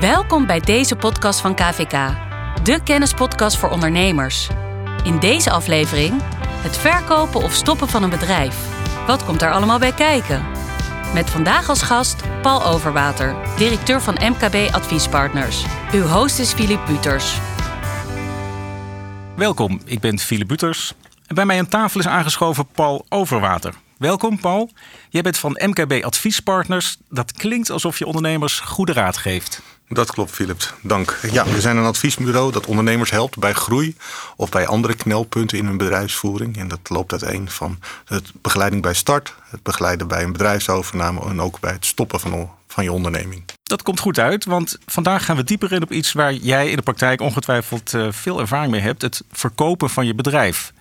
Welkom bij deze podcast van KVK, de kennispodcast voor ondernemers. In deze aflevering het verkopen of stoppen van een bedrijf. Wat komt daar allemaal bij kijken? Met vandaag als gast Paul Overwater, directeur van MKB Adviespartners. Uw host is Philip Buters. Welkom, ik ben Philip Buters. Bij mij aan tafel is aangeschoven Paul Overwater. Welkom Paul. Jij bent van MKB Adviespartners. Dat klinkt alsof je ondernemers goede raad geeft. Dat klopt, Philip. Dank. Ja, we zijn een adviesbureau dat ondernemers helpt bij groei of bij andere knelpunten in hun bedrijfsvoering. En dat loopt uiteen van het begeleiding bij start, het begeleiden bij een bedrijfsovername en ook bij het stoppen van, van je onderneming. Dat komt goed uit, want vandaag gaan we dieper in op iets waar jij in de praktijk ongetwijfeld eh, veel ervaring mee hebt: het verkopen van je bedrijf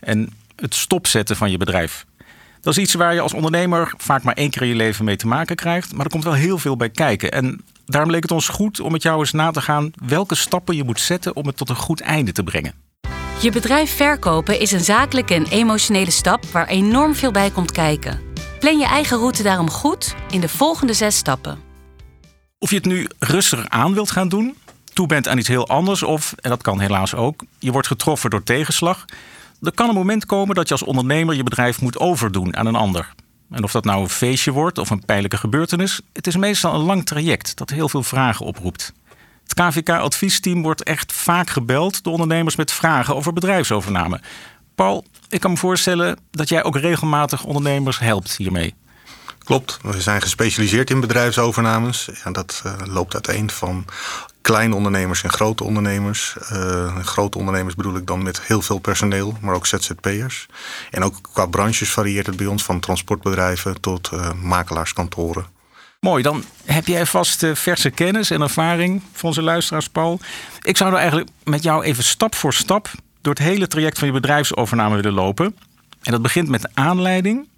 en het stopzetten van je bedrijf. Dat is iets waar je als ondernemer vaak maar één keer in je leven mee te maken krijgt. Maar er komt wel heel veel bij kijken. En daarom leek het ons goed om met jou eens na te gaan welke stappen je moet zetten om het tot een goed einde te brengen. Je bedrijf verkopen is een zakelijke en emotionele stap waar enorm veel bij komt kijken. Plan je eigen route daarom goed in de volgende zes stappen. Of je het nu rustiger aan wilt gaan doen, toe bent aan iets heel anders, of, en dat kan helaas ook, je wordt getroffen door tegenslag. Er kan een moment komen dat je als ondernemer je bedrijf moet overdoen aan een ander. En of dat nou een feestje wordt of een pijnlijke gebeurtenis, het is meestal een lang traject dat heel veel vragen oproept. Het KVK-adviesteam wordt echt vaak gebeld door ondernemers met vragen over bedrijfsovername. Paul, ik kan me voorstellen dat jij ook regelmatig ondernemers helpt hiermee. Klopt, we zijn gespecialiseerd in bedrijfsovernames. Ja, dat uh, loopt uiteen van kleine ondernemers en grote ondernemers. Uh, grote ondernemers bedoel ik dan met heel veel personeel, maar ook ZZP'ers. En ook qua branches varieert het bij ons van transportbedrijven tot uh, makelaarskantoren. Mooi, dan heb jij vast uh, verse kennis en ervaring voor onze luisteraars, Paul. Ik zou er eigenlijk met jou even stap voor stap door het hele traject van je bedrijfsovername willen lopen. En dat begint met de aanleiding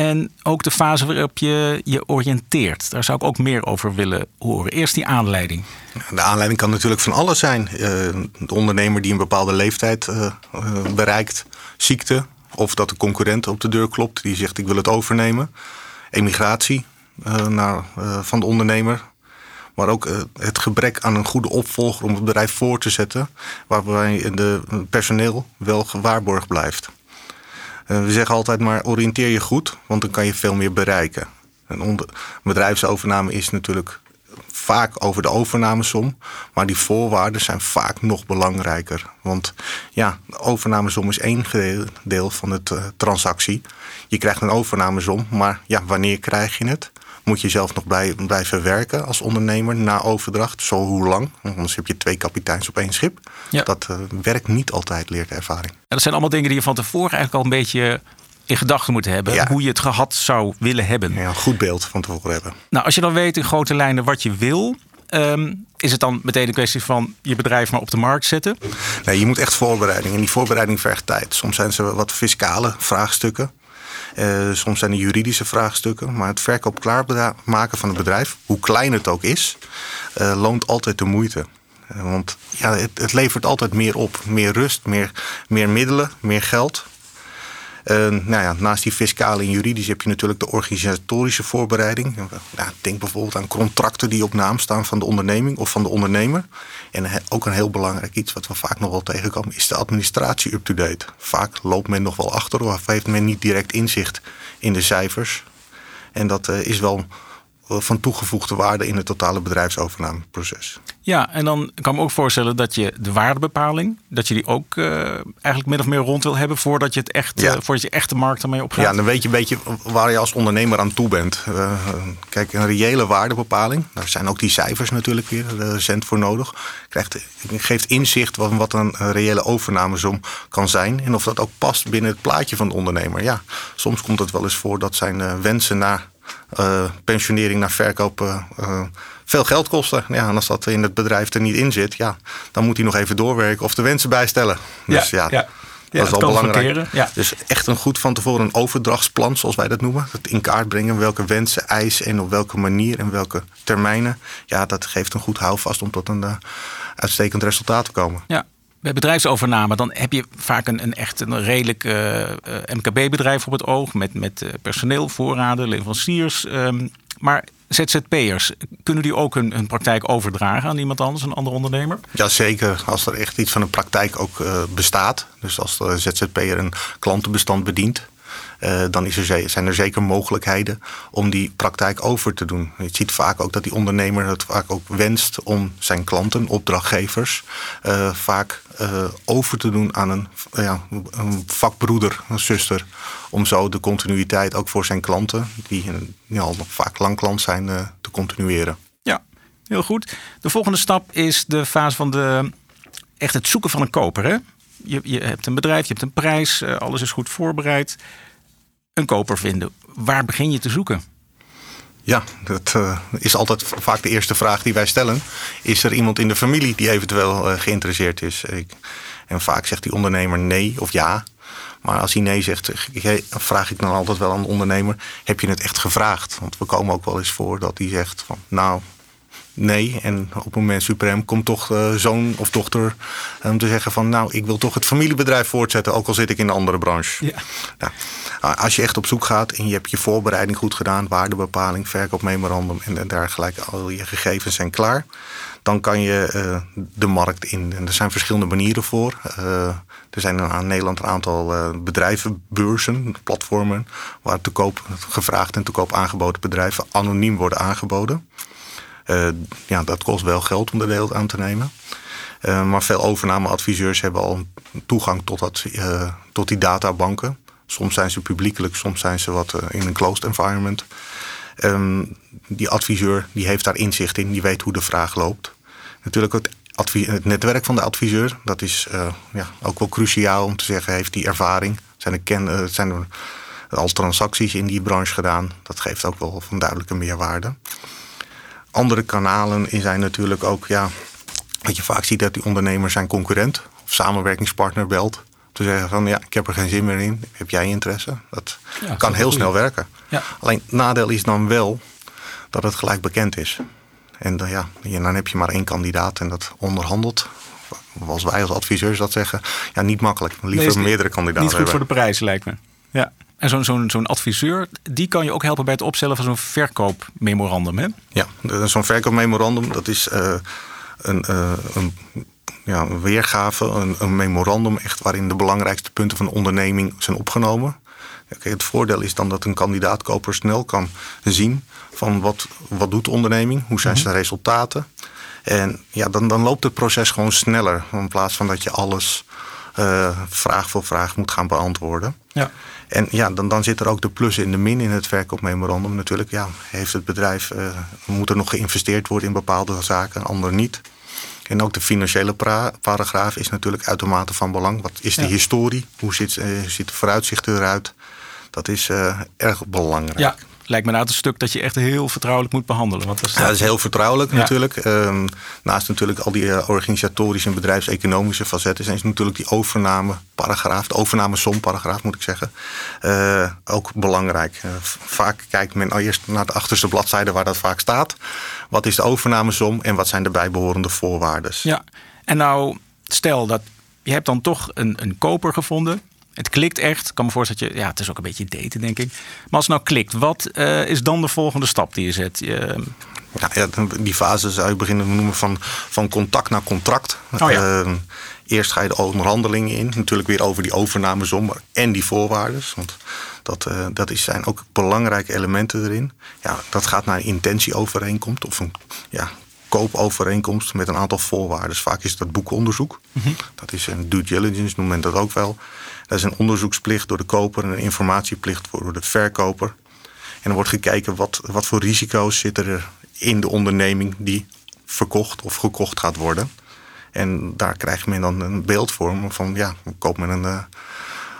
en ook de fase waarop je je oriënteert. Daar zou ik ook meer over willen horen. Eerst die aanleiding. De aanleiding kan natuurlijk van alles zijn. Uh, de ondernemer die een bepaalde leeftijd uh, bereikt, ziekte, of dat de concurrent op de deur klopt die zegt ik wil het overnemen. Emigratie naar, van de ondernemer. Maar ook het gebrek aan een goede opvolger om het bedrijf voor te zetten, waarbij de personeel wel gewaarborgd blijft. Eh, we zeggen altijd maar oriënteer je goed, want dan kan je veel meer bereiken. Een bedrijfsovername is natuurlijk vaak over de overnamesom. Maar die voorwaarden zijn vaak nog belangrijker. Want ja, de overnamesom is één deel van de uh, transactie. Je krijgt een overnamesom, maar ja, wanneer krijg je het? Moet je zelf nog bij, blijven werken als ondernemer na overdracht. Zo hoe lang? Anders heb je twee kapiteins op één schip. Ja. Dat uh, werkt niet altijd, leert de ervaring. En dat zijn allemaal dingen die je van tevoren eigenlijk al een beetje in gedachten moet hebben. Hoe je het gehad zou willen hebben. Ja, een goed beeld van tevoren hebben. Nou, als je dan weet in grote lijnen wat je wil. Um, is het dan meteen een kwestie van je bedrijf maar op de markt zetten? Nee, je moet echt voorbereiding. En die voorbereiding vergt tijd. Soms zijn ze wat fiscale vraagstukken. Uh, soms zijn er juridische vraagstukken. Maar het verkoop klaarmaken van een bedrijf, hoe klein het ook is, uh, loont altijd de moeite. Uh, want ja, het, het, levert altijd meer op. Meer rust, meer, meer middelen, meer geld. Uh, nou ja, naast die fiscale en juridische heb je natuurlijk de organisatorische voorbereiding. Denk bijvoorbeeld aan contracten die op naam staan van de onderneming of van de ondernemer. En ook een heel belangrijk iets wat we vaak nog wel tegenkomen, is de administratie up-to-date. Vaak loopt men nog wel achter of heeft men niet direct inzicht in de cijfers. En dat uh, is wel van toegevoegde waarde in het totale bedrijfsovernameproces. Ja, en dan kan ik me ook voorstellen dat je de waardebepaling, dat je die ook uh, eigenlijk min of meer rond wil hebben voordat je het echt, ja. uh, voordat je echt de markt ermee opgaat. Ja, dan weet je een beetje waar je als ondernemer aan toe bent. Uh, kijk, een reële waardebepaling, daar zijn ook die cijfers natuurlijk weer recent voor nodig. Krijgt, geeft inzicht wat, wat een reële overnamesom kan zijn en of dat ook past binnen het plaatje van de ondernemer. Ja, soms komt het wel eens voor dat zijn wensen naar uh, pensionering naar verkoop uh, veel geld kosten. Ja, en als dat in het bedrijf er niet in zit, ja, dan moet hij nog even doorwerken of de wensen bijstellen. Dus ja, ja, dat is wel belangrijk. Dus echt een goed van tevoren een overdrachtsplan, zoals wij dat noemen. Het in kaart brengen welke wensen, eisen en op welke manier en welke termijnen. Ja, dat geeft een goed houvast om tot een uh, uitstekend resultaat te komen. Ja bij bedrijfsovername, dan heb je vaak een, een echt een redelijk eh, eh, MKB-bedrijf op het oog. Met, met uh, personeel, voorraden, leveranciers. Um, maar ZZP'ers, kunnen die ook hun, praktijk overdragen aan iemand anders, een andere ondernemer? Jazeker, als er echt iets van een praktijk ook bestaat. Dus als de ZZP'er een klantenbestand bedient, uh, dan is er, zijn er zeker mogelijkheden om die praktijk over te doen. Je ziet vaak ook dat die ondernemer het vaak ook wenst om zijn klanten, opdrachtgevers, uh, vaak uh, over te doen aan een, ja, een vakbroeder, een zuster. Om zo de continuïteit ook voor zijn klanten, die ja, al vaak lang klant zijn, te continueren. Ja, heel goed. De volgende stap is de fase van de, echt het zoeken van een koper. Hè? Je, je hebt een bedrijf, je hebt een prijs, alles is goed voorbereid een koper vinden. Waar begin je te zoeken? Ja, dat uh, is altijd vaak de eerste vraag die wij stellen. Is er iemand in de familie die eventueel uh, geïnteresseerd is? Ik, en vaak zegt die ondernemer nee of ja. Maar als hij nee zegt, vraag ik dan altijd wel aan de ondernemer: heb je het echt gevraagd? Want we komen ook wel eens voor dat hij zegt van nou, nee. En op het moment suprem komt toch uh, zoon of dochter om te zeggen van nou, ik wil toch het familiebedrijf voortzetten, ook al zit ik in een andere branche. Ja. Nou, als je echt op zoek gaat en je hebt je voorbereiding goed gedaan, waardebepaling, verkoopmemorandum en dergelijke, al je gegevens zijn klaar, dan kan je uh, de markt in. En er zijn verschillende manieren voor. Uh, er zijn in Nederland een aantal uh, bedrijven, beurzen, platformen, waar te koop gevraagd en te koop aangeboden bedrijven anoniem worden aangeboden. Ja, dat kost wel geld om de deel aan te nemen. maar veel overnameadviseurs hebben al toegang tot, dat, tot die databanken. Soms zijn ze publiekelijk, soms zijn ze wat eh, in een closed environment. Um, die adviseur die heeft daar inzicht in, die weet hoe de vraag loopt. Natuurlijk het, het netwerk van de adviseur, dat is ja, ook wel cruciaal om te zeggen, heeft die ervaring? Zijn er, ken, zijn er al transacties in die branche gedaan? Dat geeft ook wel een duidelijke meerwaarde. Andere kanalen zijn natuurlijk ook, ja, wat je vaak ziet dat die ondernemer zijn concurrent of samenwerkingspartner belt te zeggen van ja, ik heb er geen zin meer in. Heb jij interesse? Dat kan heel snel werken. Ja. Alleen het nadeel is dan wel dat het gelijk bekend is. En dan, ja, dan heb je maar één kandidaat en dat onderhandelt. Als wij als adviseurs dat zeggen, ja, niet makkelijk. Liever nee, meerdere kandidaten. Niet goed voor de prijs, lijkt me. Ja. En zo'n zo'n zo'n adviseur, die kan je ook helpen bij het opstellen van zo'n verkoopmemorandum, hè? Ja, zo'n verkoopmemorandum, dat is uh, een, uh, een ja, een weergave, een, een, memorandum echt waarin de belangrijkste punten van de onderneming zijn opgenomen. het voordeel is dan dat een kandidaatkoper snel kan zien van wat, wat doet de onderneming, hoe zijn mhm. zijn resultaten. En ja, dan, dan loopt het proces gewoon sneller. In plaats van dat je alles uh, vraag voor vraag moet gaan beantwoorden. Ja. En ja, dan, dan zit er ook de plus en de min in het verkoopmemorandum natuurlijk. Ja, heeft het bedrijf, uh, moet er nog geïnvesteerd worden in bepaalde zaken, ander niet. En ook de financiële paragraaf is natuurlijk uitermate van belang. Wat is de historie? Hoe ziet, uh, ziet de vooruitzicht eruit? Dat is uh, erg belangrijk. Ja, lijkt me nou het stuk dat je echt heel vertrouwelijk moet behandelen. Want dat, is, ja, dat is heel vertrouwelijk natuurlijk. Um, naast natuurlijk al die uh, organisatorische en bedrijfseconomische facetten... zijn natuurlijk die overnameparagraaf, de overname-som-paragraaf moet ik zeggen... Uh, ook belangrijk. Uh, vaak kijkt men al eerst naar de achterste bladzijde waar dat vaak staat. Wat is de overnamesom en wat zijn de bijbehorende voorwaarden? Ja, en nou stel dat je hebt dan toch een, een koper gevonden het klikt echt. Ik kan me voorstellen dat je, ja, het is ook een beetje daten, denk ik. Maar als het nou klikt, wat uh, is dan de volgende stap die je zet? Je, ja, die fase zou je beginnen te noemen van, van contact naar contract. Oh, ja. uh, eerst ga je de onderhandelingen in. Natuurlijk weer over die overnamesom en die voorwaarden. Want dat, uh, dat is, zijn ook belangrijke elementen erin. Ja, dat gaat naar een intentieovereenkomst of een ja, koopovereenkomst met een aantal voorwaarden. Vaak is dat boekonderzoek. Mm -hmm. Dat is een due diligence, noemt men dat ook wel. Dat is een onderzoeksplicht door de koper en een informatieplicht voor de verkoper. En er wordt gekeken wat, wat voor risico's zitten er in de onderneming die verkocht of gekocht gaat worden. En daar krijgt men dan een beeld voor van ja, koopt men een, eh,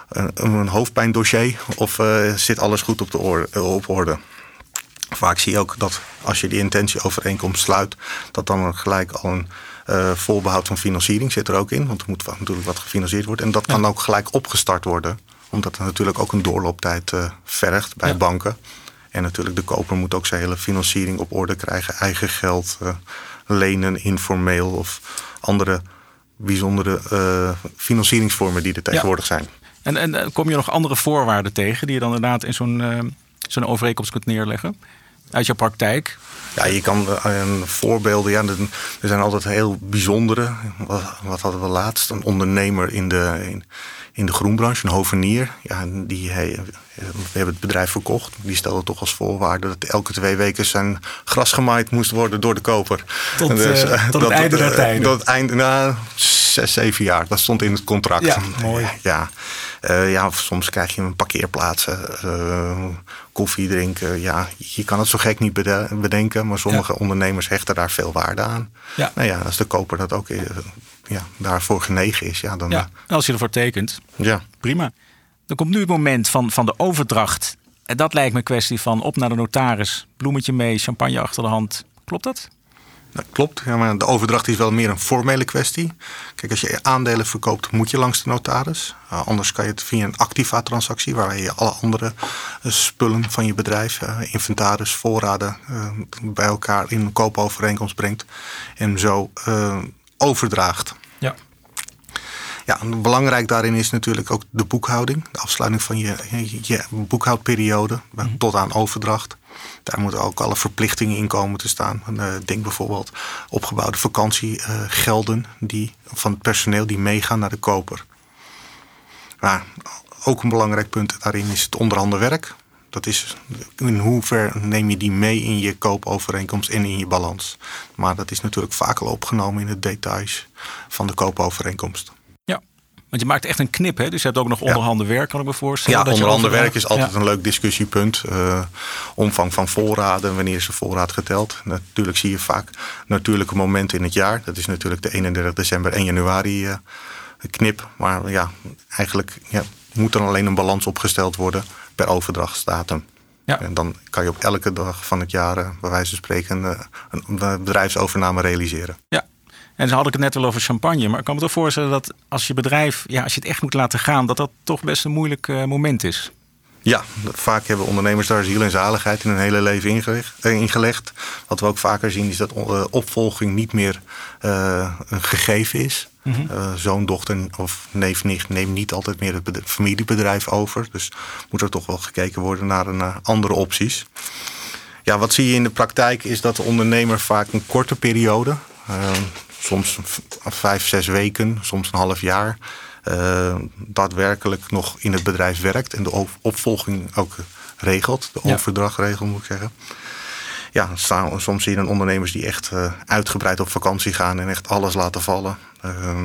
een, een hoofdpijndossier of uh, zit alles goed op, de orde, op orde. Vaak zie je ook dat als je die intentieovereenkomst sluit, dat dan gelijk al een uh, voorbehoud van financiering zit er ook in. Want er moet natuurlijk wat gefinancierd worden. En dat kan ook gelijk opgestart worden. Omdat er natuurlijk ook een doorlooptijd uh, vergt bij banken. En natuurlijk de koper moet ook zijn hele financiering op orde krijgen. Eigen geld, uh, lenen, informeel of andere bijzondere financieringsvormen die er tegenwoordig zijn. En, en kom je nog andere voorwaarden tegen die je dan inderdaad in zo'n zo'n overeenkomst kunt neerleggen? Uit jouw praktijk? Ja, je kan uh, voorbeelden. Ja, er zijn altijd heel bijzondere. Wat, wat hadden we laatst? Een ondernemer in de, in, in de groenbranche, een hovenier. Ja, die, hij, we hebben het bedrijf verkocht. Die stelde toch als voorwaarde dat elke twee weken zijn gras gemaaid moest worden door de koper. Tot, dus, uh, tot het einde der tijden. Tot het einde, nou, zes, zeven jaar. Dat stond in het contract. Ja, mooi. Ja, uh, ja soms krijg je een parkeerplaatsen, uh, koffie drinken. Ja, je kan het zo gek niet bedenken, maar sommige ondernemers hechten daar veel waarde aan. Ja. Nou ja, als de koper dat ook ja, daarvoor genegen is, ja, dan. Ja, als je ervoor tekent, ja. prima. Dan komt nu het moment van, van de overdracht. En dat lijkt me een kwestie van op naar de notaris, bloemetje mee, champagne achter de hand. Klopt dat? Dat klopt, de overdracht is wel meer een formele kwestie. Kijk, als je aandelen verkoopt, moet je langs de notaris. Uh, anders kan je het via een activa-transactie, waar je alle andere uh, spullen van je bedrijf, uh, inventaris, voorraden, bij elkaar in een koopovereenkomst brengt en zo overdraagt. Ja. Ja, belangrijk daarin is natuurlijk ook de boekhouding. De afsluiting van je, je boekhoudperiode mm tot aan overdracht. Daar moeten ook alle verplichtingen in komen te staan. Uh, denk bijvoorbeeld opgebouwde vakantiegelden die, van het personeel die meegaan naar de koper. Maar ook een belangrijk punt daarin is het onderhanden werk. Dat is in hoever neem je die mee in je koopovereenkomst en in je balans. Maar dat is natuurlijk vaak al opgenomen in de details van de koopovereenkomst. Want je maakt echt een knip, hè? Dus je hebt ook nog onderhanden werk, kan ik me voorstellen. Ja, onderhanden werk is altijd een leuk discussiepunt. Uh, omvang van voorraden, wanneer is de voorraad geteld? Natuurlijk zie je vaak natuurlijke momenten in het jaar. Dat is natuurlijk de 31 december, 1 januari uh, knip. Maar ja, eigenlijk ja, moet er alleen een balans opgesteld worden per overdrachtsdatum. Ja. En dan kan je op elke dag van het jaar, uh, bij wijze van spreken, een bedrijfsovername realiseren. Ja, en ze had ik het net al over champagne. Maar ik kan me toch voorstellen dat als je bedrijf, ja, als je het echt moet laten gaan, dat dat toch best een moeilijk uh, moment is. Ja, vaak hebben ondernemers daar ziel en zaligheid in hun hele leven ingelegd. Eh, ingelegd. Wat we ook vaker zien is dat uh, opvolging niet meer uh, een gegeven is. Mm -hmm. Zoon, dochter of neef, nicht neemt niet altijd meer het familiebedrijf over. Dus moet er toch wel gekeken worden naar een, andere opties. Ja, wat zie je in de praktijk is dat de ondernemer vaak een korte periode soms vijf, zes weken, soms een half jaar, uh, daadwerkelijk nog in het bedrijf werkt en de opvolging ook regelt, de overdracht regelt moet ik zeggen. Ja, soms zie je dan ondernemers die echt uh, uitgebreid op vakantie gaan en echt alles laten vallen. Uh,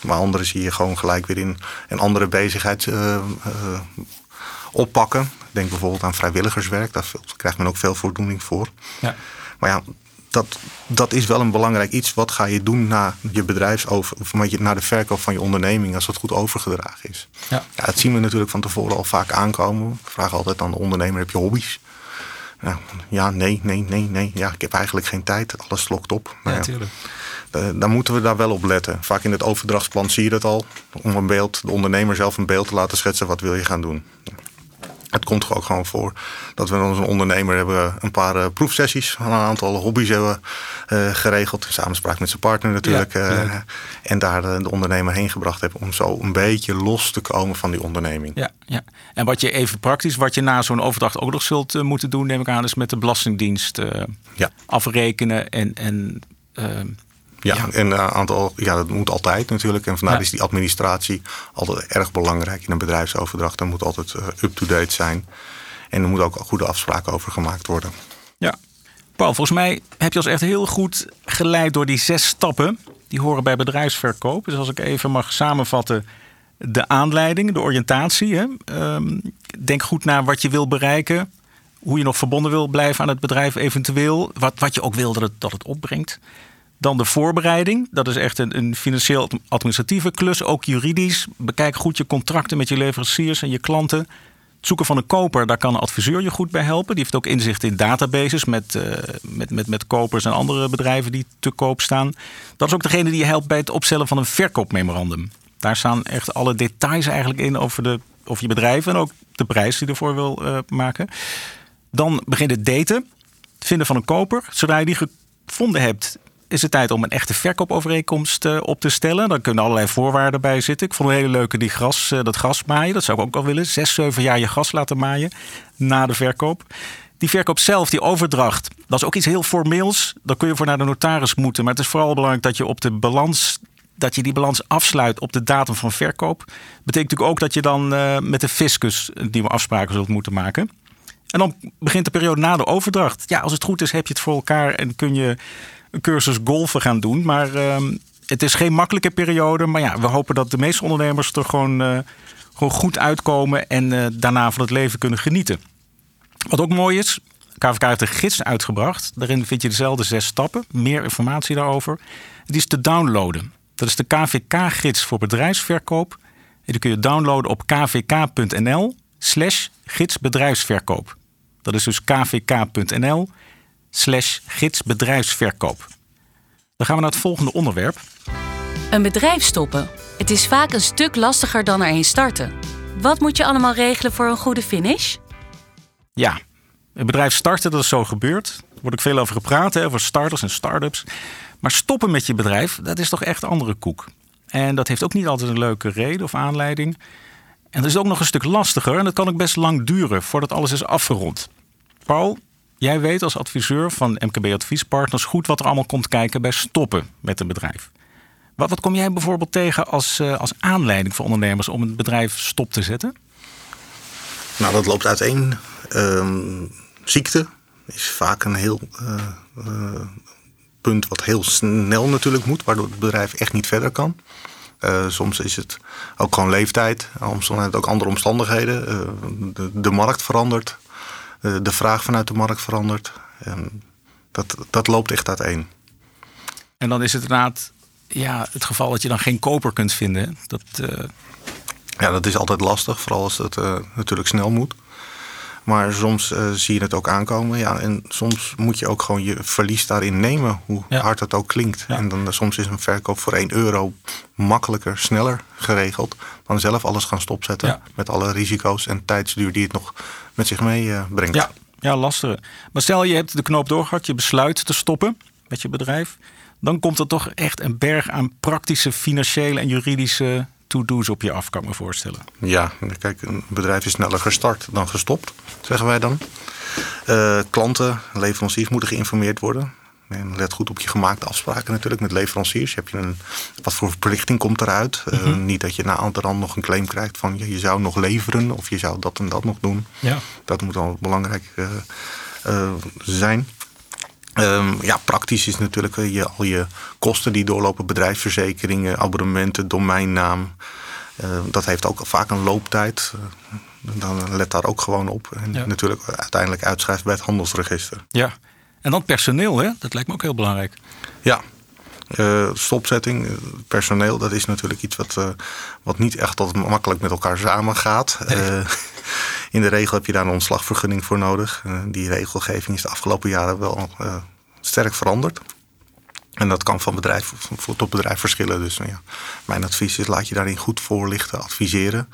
maar anderen zie je gewoon gelijk weer in een andere bezigheid oppakken. Denk bijvoorbeeld aan vrijwilligerswerk, daar krijgt men ook veel voldoening voor. Ja. Maar ja, dat, dat is wel een belangrijk iets. Wat ga je doen na je bedrijfsover, of na de verkoop van je onderneming als dat goed overgedragen is? Ja. ja. dat zien we natuurlijk van tevoren al vaak aankomen. We vragen altijd aan de ondernemer: heb je hobby's? Nou, ja, nee, nee, nee, nee. Ja, ik heb eigenlijk geen tijd. Alles slokt op. Maar ja, natuurlijk. Ja, dan moeten we daar wel op letten. Vaak in het overdrachtsplan zie je dat al. Om een beeld, de ondernemer zelf een beeld te laten schetsen. Wat wil je gaan doen? Het komt toch ook gewoon voor dat we als een ondernemer hebben een paar uh, proefsessies, een aantal hobby's hebben uh, geregeld. In samenspraak met zijn partner natuurlijk. Uh, en daar de ondernemer heen gebracht hebben om zo een beetje los te komen van die onderneming. Ja, ja. En wat je even praktisch, wat je na zo'n overdracht ook nog zult moeten doen, neem ik aan, is met de Belastingdienst ja. afrekenen en, en ja, en een aantal, ja, dat moet altijd natuurlijk. En vandaar is die administratie altijd erg belangrijk in een bedrijfsoverdracht. Dat moet altijd uh, up-to-date zijn. En er moeten ook goede afspraken over gemaakt worden. Ja. Paul, volgens mij heb je ons echt heel goed geleid door die zes stappen. Die horen bij bedrijfsverkoop. Dus als ik even mag samenvatten. De aanleiding, de oriëntatie. Hè? Um, denk goed naar wat je wil bereiken. Hoe je nog verbonden wil blijven aan het bedrijf eventueel. Wat, wat je ook wil dat het, dat het opbrengt. Dan de voorbereiding. Dat is echt een, een financieel administratieve klus. Ook juridisch. Bekijk goed je contracten met je leveranciers en je klanten. Het zoeken van een koper, daar kan een adviseur je goed bij helpen. Die heeft ook inzicht in databases met, uh, met, met, met kopers en andere bedrijven die te koop staan. Dat is ook degene die je helpt bij het opstellen van een verkoopmemorandum. Daar staan echt alle details eigenlijk in over, de, over je bedrijf en ook de prijs die je ervoor wil uh, maken. Dan begint het daten. Het vinden van een koper. Zodra je die gevonden hebt, is het tijd om een echte verkoopovereenkomst uh, op te stellen. Daar kunnen allerlei voorwaarden bij zitten. Ik vond een hele leuke die gras, uh, dat gras maaien. Dat zou ik ook wel willen. Zes, zeven jaar je gras laten maaien na de verkoop. Die verkoop zelf, die overdracht, dat is ook iets heel formeels. Daar kun je voor naar de notaris moeten. Maar het is vooral belangrijk dat je op de balans dat je die balans afsluit op de datum van verkoop. Betekent natuurlijk ook dat je dan uh, met de fiscus nieuwe afspraken zult moeten maken. En dan begint de periode na de overdracht. Ja, als het goed is, heb je het voor elkaar en kun je cursus golfen gaan doen. Maar uh, het is geen makkelijke periode. Maar ja, we hopen dat de meeste ondernemers er gewoon, uh, gewoon goed uitkomen en daarna van het leven kunnen genieten. Wat ook mooi is, KVK heeft een gids uitgebracht. Daarin vind je dezelfde zes stappen. Meer informatie daarover. Die is te downloaden. Dat is de KVK-gids voor bedrijfsverkoop. En die kun je downloaden op kvk.nl slash gidsbedrijfsverkoop. Dat is dus kvk.nl slash gidsbedrijfsverkoop. Dan gaan we naar het volgende onderwerp. Een bedrijf stoppen. Het is vaak een stuk lastiger dan er een starten. Wat moet je allemaal regelen voor een goede finish? Ja, een bedrijf starten, dat is zo gebeurd. Er wordt ook veel over gepraat, hè, over starters en start-ups. Maar stoppen met je bedrijf, dat is toch echt andere koek. En dat heeft ook niet altijd een leuke reden of aanleiding. En dat is ook nog een stuk lastiger en dat kan ook best lang duren voordat alles is afgerond. Paul, jij weet als adviseur van MKB Adviespartners goed wat er allemaal komt kijken bij stoppen met een bedrijf. Wat, wat kom jij bijvoorbeeld tegen als, uh, als aanleiding voor ondernemers om een bedrijf stop te zetten? Nou, dat loopt uiteen. Uh, ziekte is vaak een heel uh, punt wat heel snel natuurlijk moet, waardoor het bedrijf echt niet verder kan. Soms is het ook gewoon leeftijd, soms zijn het ook andere omstandigheden. De, markt verandert, de vraag vanuit de markt verandert. dat, dat loopt echt uiteen. En dan is het inderdaad ja, het geval dat je dan geen koper kunt vinden. Dat, Ja, dat is altijd lastig, vooral als het natuurlijk snel moet. Maar soms uh, zie je het ook aankomen. Ja, en soms moet je ook gewoon je verlies daarin nemen, hoe hard het ook klinkt. En dan, soms is een verkoop voor 1 euro makkelijker, sneller geregeld. Dan zelf alles gaan stopzetten met alle risico's en tijdsduur die het nog met zich meebrengt. brengt. ja. ja, lastig. Maar stel je hebt de knoop doorgehakt, je besluit te stoppen met je bedrijf. Dan komt er toch echt een berg aan praktische, financiële en juridische to-do's op je af, kan ik me voorstellen. Ja, kijk, een bedrijf is sneller gestart dan gestopt, zeggen wij dan. Uh, klanten, leveranciers moeten geïnformeerd worden. En let goed op je gemaakte afspraken natuurlijk met leveranciers. Heb je een, wat voor verplichting komt eruit? Uh, niet dat je na rand nog een claim krijgt van je, je zou nog leveren of je zou dat en dat nog doen. Ja. Dat moet al belangrijk uh, zijn. Um, ja, praktisch is natuurlijk je, al je kosten die doorlopen, bedrijfsverzekeringen, abonnementen, domeinnaam. Uh, dat heeft ook vaak een looptijd. Uh, dan let daar ook gewoon op. En natuurlijk uiteindelijk uitschrijft bij het handelsregister. Ja, en dan personeel, hè? dat lijkt me ook heel belangrijk. Ja, uh, stopzetting, personeel, dat is natuurlijk iets wat, wat niet echt altijd makkelijk met elkaar samengaat. Nee. In de regel heb je daar een ontslagvergunning voor nodig. Uh, die regelgeving is de afgelopen jaren wel uh, sterk veranderd. En dat kan van bedrijf tot bedrijf verschillen. Dus ja, mijn advies is laat je daarin goed voorlichten, adviseren.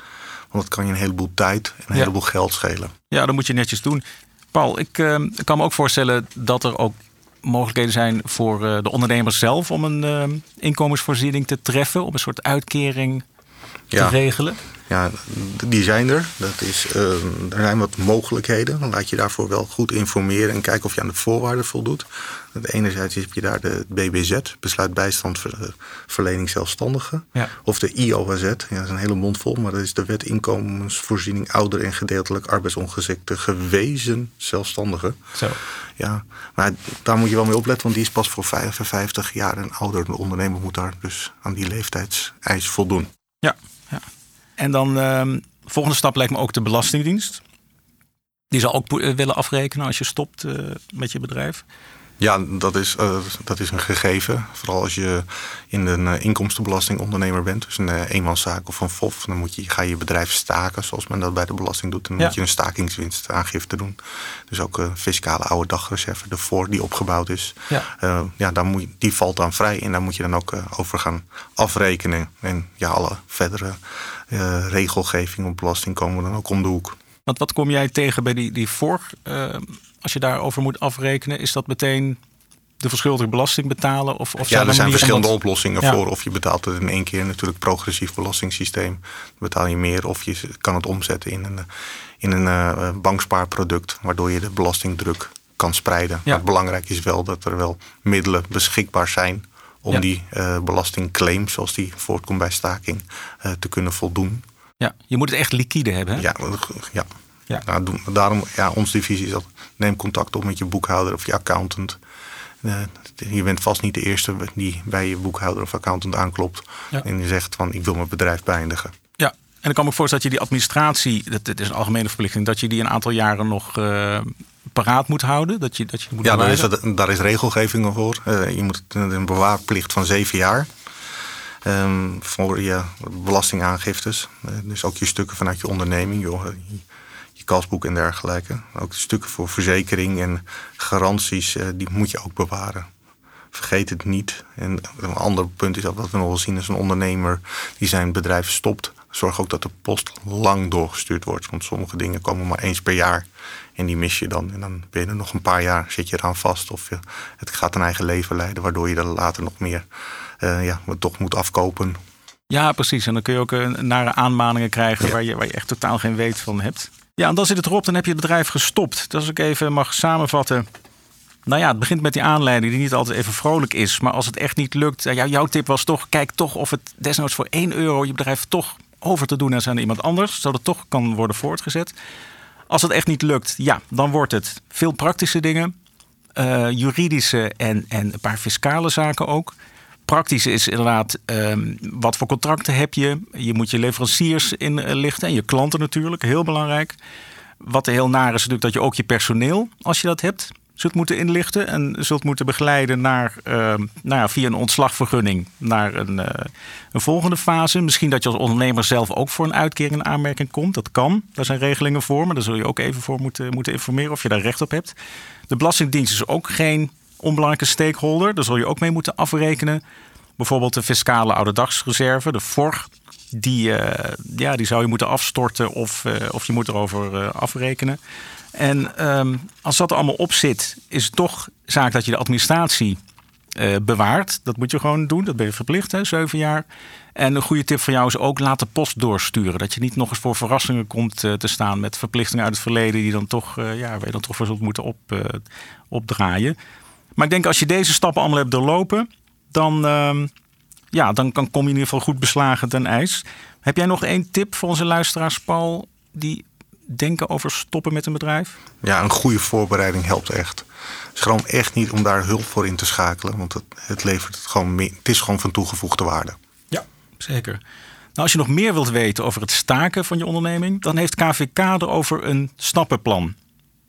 Want dat kan je een heleboel tijd en een heleboel geld schelen. Ja, dat moet je netjes doen. Paul, ik uh, kan me ook voorstellen dat er ook mogelijkheden zijn voor de ondernemers zelf om een inkomensvoorziening te treffen, om een soort uitkering te ja. regelen. Ja, die zijn er. Dat is, uh, er zijn wat mogelijkheden. Dan laat je daarvoor wel goed informeren en kijken of je aan de voorwaarden voldoet. Enerzijds heb je daar de BBZ, besluit bijstand verlening zelfstandigen. Ja. Of de IOZ, ja, dat is een hele mond vol, maar dat is de wet inkomensvoorziening ouder en gedeeltelijk arbeidsongeschikte gewezen zelfstandigen. Zo. Ja, maar daar moet je wel mee opletten, want die is pas voor 55 jaar en ouder. De ondernemer moet daar dus aan die leeftijdseis voldoen. Ja, ja. En dan uh, volgende stap lijkt me ook de Belastingdienst. Die zal ook eh, willen afrekenen als je stopt uh, met je bedrijf. Ja, dat is, uh, dat is een gegeven. Vooral als je in een uh, inkomstenbelastingondernemer bent, dus een uh, eenmanszaak of een FOF, dan moet je, ga je je bedrijf staken, zoals men dat bij de belasting doet. Dan ja. moet je een stakingswinstaangifte doen. Dus ook een fiscale oude dagreserve ervoor die opgebouwd is. Ja. ja, dan moet je, die valt dan vrij en daar moet je dan ook over gaan afrekenen. En ja, alle verdere regelgeving op belasting komen dan ook om de hoek. Want wat kom jij tegen bij die, die voor? als je daarover moet afrekenen, is dat meteen de verschuldigde belasting betalen? Of, of ja, er zijn verschillende dat... oplossingen voor. Of je betaalt het in één keer natuurlijk progressief belastingssysteem. Dan betaal je meer of je kan het omzetten in een, in een uh, bankspaarproduct. Waardoor je de belastingdruk kan spreiden. Maar belangrijk is wel dat er wel middelen beschikbaar zijn om die uh, belastingclaims, zoals die voortkomt bij staking, uh, te kunnen voldoen. Ja, je moet het echt liquide hebben. Hè? Ja, ja. ja. Nou, daarom, ja, onze divisie is dat. Neem contact op met je boekhouder of je accountant. Uh, je bent vast niet de eerste die bij je boekhouder of accountant aanklopt. En je zegt van ik wil mijn bedrijf beëindigen. Ja, en dan kan ik me voorstellen dat je die administratie, dat, is een algemene verplichting, dat je die een aantal jaren nog paraat moet houden? Dat je, dat je moet ja, daar is, daar is regelgeving voor. Uh, je moet een bewaarplicht van zeven jaar. Um, voor je belastingaangiftes. Uh, dus ook je stukken vanuit je onderneming, je, je kasboek en dergelijke. Ook stukken voor verzekering en garanties, uh, die moet je ook bewaren. Vergeet het niet. En een ander punt is dat wat we nog wel zien is een ondernemer die zijn bedrijf stopt. Zorg ook dat de post lang doorgestuurd wordt. Want sommige dingen komen maar eens per jaar. En die mis je dan. En dan ben je er nog een paar jaar, zit je eraan vast. Of je, het gaat een eigen leven leiden, waardoor je er later nog meer uh, ja, toch moet afkopen. Ja, precies. En dan kun je ook uh, nare aanmaningen krijgen waar, je, waar je echt totaal geen weet van hebt. Ja, en dan zit het erop, dan heb je het bedrijf gestopt. Dus als ik even mag samenvatten. Nou ja, het begint met die aanleiding die niet altijd even vrolijk is. Maar als het echt niet lukt, jouw tip was toch, kijk toch of het desnoods voor 1 euro je bedrijf toch over te doen aan iemand anders. Zodat het toch kan worden voortgezet. Als het echt niet lukt, ja, dan wordt het veel praktische dingen. Uh, juridische en, en een paar fiscale zaken ook. Praktisch is inderdaad, um, wat voor contracten heb je? Je moet je leveranciers inlichten en je klanten natuurlijk, heel belangrijk. Wat heel naar is natuurlijk dat je ook je personeel, als je dat hebt, zult moeten inlichten en zult moeten begeleiden naar, uh, nou ja, via een ontslagvergunning naar een, uh, een, volgende fase. Misschien dat je als ondernemer zelf ook voor een uitkering in aanmerking komt. Dat kan. Daar zijn regelingen voor, maar daar zul je ook even voor moeten, moeten informeren of je daar recht op hebt. De Belastingdienst is ook geen onbelangrijke stakeholder. Daar zul je ook mee moeten afrekenen. Bijvoorbeeld de fiscale ouderdagsreserve, de VOR. Die, uh, ja, die zou je moeten afstorten of, of je moet erover afrekenen. En um, als dat er allemaal op zit, is het toch zaak dat je de administratie uh, bewaart. Dat moet je gewoon doen. Dat ben je verplicht, hè, zeven jaar. En een goede tip van jou is ook laat de post doorsturen. Dat je niet nog eens voor verrassingen komt uh, te staan met verplichtingen uit het verleden die dan toch, uh, ja, waar je dan toch voor zult moeten op, opdraaien. Maar ik denk als je deze stappen allemaal hebt doorlopen, dan, ehm, ja, dan kan, kom je in ieder geval goed beslagen ten ijs. Heb jij nog één tip voor onze luisteraars, Paul, die denken over stoppen met een bedrijf? Ja, een goede voorbereiding helpt echt. Schroom echt niet om daar hulp voor in te schakelen, want het, het levert het gewoon meer, het is gewoon van toegevoegde waarde. Ja, zeker. Nou, als je nog meer wilt weten over het staken van je onderneming, dan heeft KVK erover een stappenplan.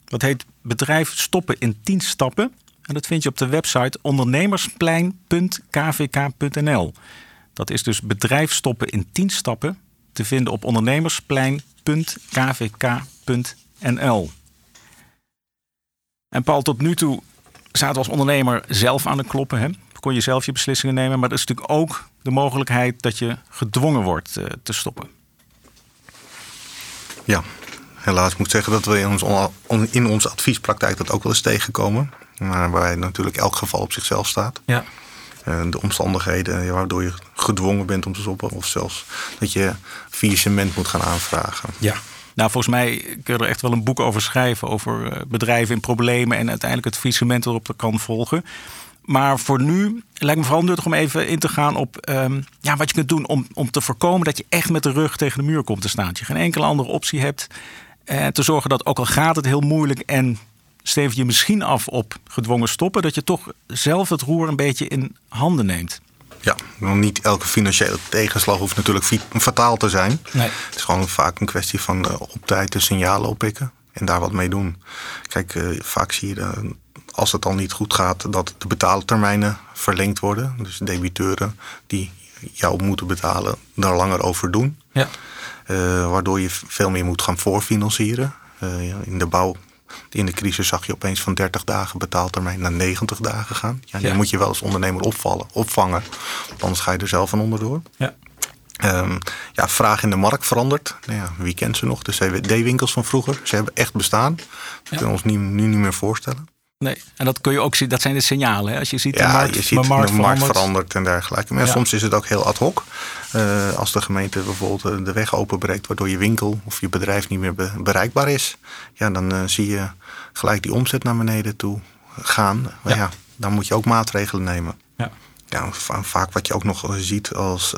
Dat heet Bedrijf stoppen in 10 stappen. En dat vind je op de website ondernemersplein.kvk.nl. Dat is dus bedrijf stoppen in 10 stappen te vinden op ondernemersplein.kvk.nl. En Paul, tot nu toe zaten we als ondernemer zelf aan de kloppen. Hè? Kon je zelf je beslissingen nemen. Maar er is natuurlijk ook de mogelijkheid dat je gedwongen wordt uh, te stoppen. Ja, helaas moet ik zeggen dat we in, ons, in onze adviespraktijk dat ook wel eens tegenkomen. Maar waarbij natuurlijk elk geval op zichzelf staat. Ja. Eh, de omstandigheden waardoor je gedwongen bent om te stoppen. Of zelfs dat je faillissement moet gaan aanvragen. Ja. Nou, volgens mij kun je er echt wel een boek over schrijven. Over eh, bedrijven in problemen en uiteindelijk het faillissement erop kan volgen. Maar voor nu lijkt me vooral nuttig om even in te gaan op um, ja, wat je kunt doen om, om te voorkomen dat je echt met de rug tegen de muur komt te staan. Dat je geen enkele andere optie hebt. En eh, te zorgen dat ook al gaat het heel moeilijk en steef je misschien af op gedwongen stoppen, dat je toch zelf het roer een beetje in handen neemt. Ja, niet elke financiële tegenslag hoeft natuurlijk fataal te zijn. Nee. Het is gewoon vaak een kwestie van uh, op tijd de signalen oppikken en daar wat mee doen. Kijk, uh, vaak zie je uh, als het al niet goed gaat, dat de betaaltermijnen verlengd worden. Dus debiteuren die jou moeten betalen, daar langer over doen. Ja. waardoor je veel meer moet gaan voorfinancieren. in de bouw in de crisis zag je opeens van 30 dagen betaaltermijn naar 90 dagen gaan. Ja, die moet je wel als ondernemer opvallen, opvangen. Anders ga je er zelf van onderdoor. Ja. Um, ja, vraag in de markt verandert. Nou ja, wie kent ze nog? De CWD-winkels van vroeger. Ze hebben echt bestaan. Dat kunnen we ons nu, nu niet meer voorstellen. Nee, en dat kun je ook zien, dat zijn de signalen. Hè? Als je ziet ja, de markt, je ziet de markt, de markt verandert. verandert en dergelijke. Maar Ja. soms is het ook heel ad hoc. Eh, als de gemeente bijvoorbeeld eh, de weg openbreekt, waardoor je winkel of je bedrijf niet meer be- bereikbaar is, ja, dan eh, zie je gelijk die omzet naar beneden toe gaan. Maar Ja. ja, dan moet je ook maatregelen nemen. Ja. Ja, va- vaak wat je ook nog ziet als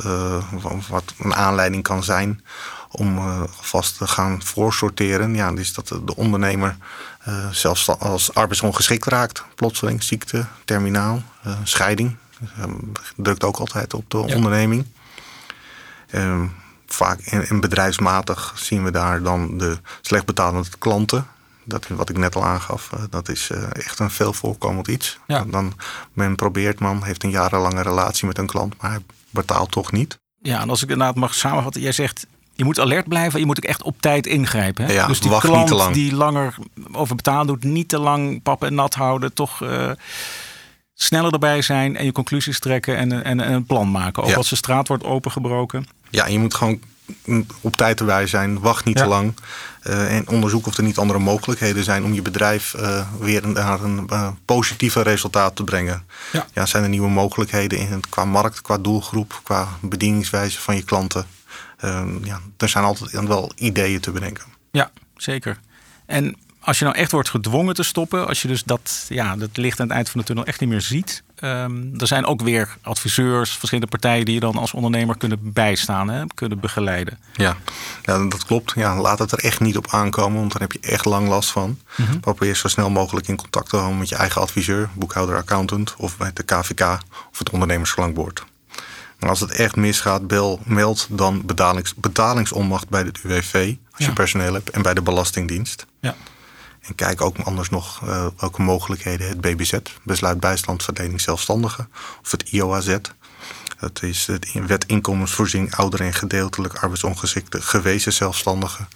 wa- wat een aanleiding kan zijn om vast te gaan voorsorteren. Ja, is dat de ondernemer eh, zelfs als arbeidsongeschikt raakt. Plotseling, ziekte, terminaal, eh, scheiding. Eh, drukt ook altijd op de Ja. onderneming. Ehm, vaak en bedrijfsmatig zien we daar dan de slecht betalende klanten. Dat wat ik net al aangaf. eh, Dat is echt een veel voorkomend iets. Ja. Dan, men probeert, man heeft een jarenlange relatie met een klant, maar hij betaalt toch niet. Ja, en als ik inderdaad mag samenvatten, jij zegt je moet alert blijven, je moet ook echt op tijd ingrijpen. Hè? Ja, dus die wacht niet klant te lang. die langer over betalen doet, niet te lang pap en nat houden, toch eh, sneller erbij zijn en je conclusies trekken en, en, en een plan maken. Ook Ja. als de straat wordt opengebroken. Ja, je moet gewoon op tijd erbij zijn. Wacht niet Ja. te lang. eh, en onderzoek of er niet andere mogelijkheden zijn om je bedrijf eh, weer naar een positiever resultaat te brengen. Ja. zijn er nieuwe mogelijkheden in, qua markt, qua doelgroep, qua bedieningswijze van je klanten? Ehm, ja, er zijn altijd wel ideeën te bedenken. Ja, zeker. En als je nou echt wordt gedwongen te stoppen, als je dus dat, ja, dat licht aan het eind van de tunnel echt niet meer ziet. ehm, er zijn ook weer adviseurs, verschillende partijen die je dan als ondernemer kunnen bijstaan, hè, kunnen begeleiden. Ja. ja, dat klopt. Ja, laat het er echt niet op aankomen, want dan heb je echt lang last van. Probeer zo snel mogelijk in contact te komen met je eigen adviseur, boekhouder, accountant of met de KVK of het ondernemersklankbord. Als het echt misgaat, bel, meld dan betalings, betalingsonmacht bij het UWV als Ja. je personeel hebt en bij de Belastingdienst. Ja. En kijk ook anders nog eh, welke mogelijkheden het BBZ, Besluit Bijstandverlening Zelfstandigen, of het IOAZ. Dat is het in- Wet Inkomensvoorziening Ouderen en Gedeeltelijk Arbeidsongeschikte Gewezen Zelfstandigen.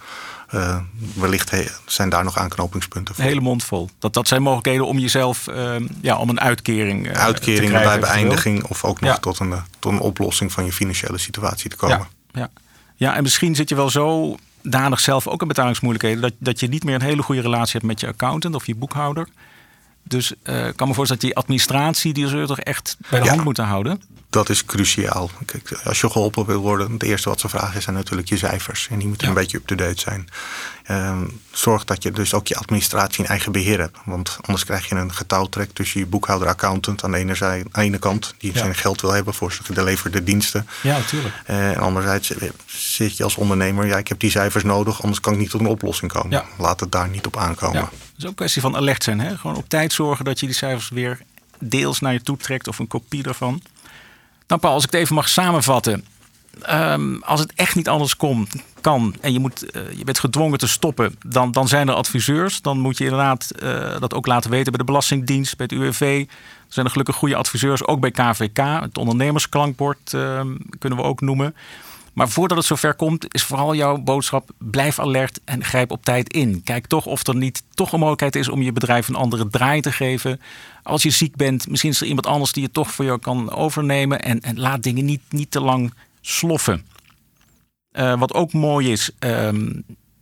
Eh, wellicht he- zijn daar nog aanknopingspunten voor. Een hele mond vol. Dat, dat zijn mogelijkheden om jezelf, ehm, ja, om een uitkering, eh, Uitkering te krijgen, bij beëindiging of ook nog Ja. tot, een, eh, tot een oplossing van je financiële situatie te komen. Ja, ja. ja, en misschien zit je wel zo danig zelf ook in betalingsmoeilijkheden dat, dat je niet meer een hele goede relatie hebt met je accountant of je boekhouder. Dus eh, ik kan me voorstellen dat die administratie, die je toch echt bij de Ja. hand moeten houden. Dat is cruciaal. Kijk, als je geholpen wil worden, het eerste wat ze vragen zijn natuurlijk je cijfers. En die moeten Ja. een beetje up-to-date zijn. Ehm, zorg dat je dus ook je administratie in eigen beheer hebt. Want anders krijg je een getouwtrek tussen je boekhouder accountant aan de ene, zij, aan de ene kant, die Ja. zijn geld wil hebben voor zijn geleverde diensten. Ja, natuurlijk. Eh, en anderzijds eh, zit je als ondernemer, ja, ik heb die cijfers nodig, anders kan ik niet tot een oplossing komen. Laat het daar niet op aankomen. Is ook een kwestie van alert zijn. Hè? Gewoon op tijd zorgen dat je die cijfers weer deels naar je toe trekt of een kopie daarvan. Nou Paul, als ik het even mag samenvatten. Ehm, als het echt niet anders komt, kan en je, moet, eh, je bent gedwongen te stoppen, dan, dan zijn er adviseurs. Dan moet je inderdaad eh, dat ook laten weten bij de Belastingdienst, bij het UWV. Er zijn er gelukkig goede adviseurs, ook bij KVK. Het ondernemersklankbord ehm, kunnen we ook noemen. Maar voordat het zover komt, is vooral jouw boodschap: blijf alert en grijp op tijd in. Kijk toch of er niet toch een mogelijkheid is om je bedrijf een andere draai te geven. Als je ziek bent, misschien is er iemand anders die het toch voor jou kan overnemen. En, en laat dingen niet, niet te lang sloffen. Eh, wat ook mooi is, ehm,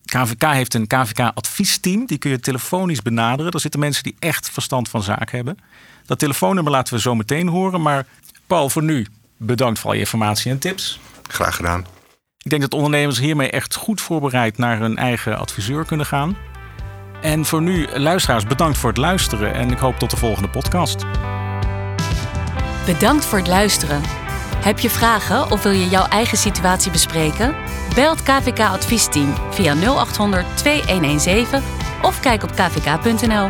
KVK heeft een KVK-adviesteam. Die kun je telefonisch benaderen. Daar zitten mensen die echt verstand van zaken hebben. Dat telefoonnummer laten we zo meteen horen. Maar Paul, voor nu bedankt voor al je informatie en tips. Graag gedaan. Ik denk dat ondernemers hiermee echt goed voorbereid naar hun eigen adviseur kunnen gaan. En voor nu, luisteraars, bedankt voor het luisteren en ik hoop tot de volgende podcast. Bedankt voor het luisteren. Heb je vragen of wil je jouw eigen situatie bespreken? Bel het KVK adviesteam via 0800 2117 of kijk op kvk.nl.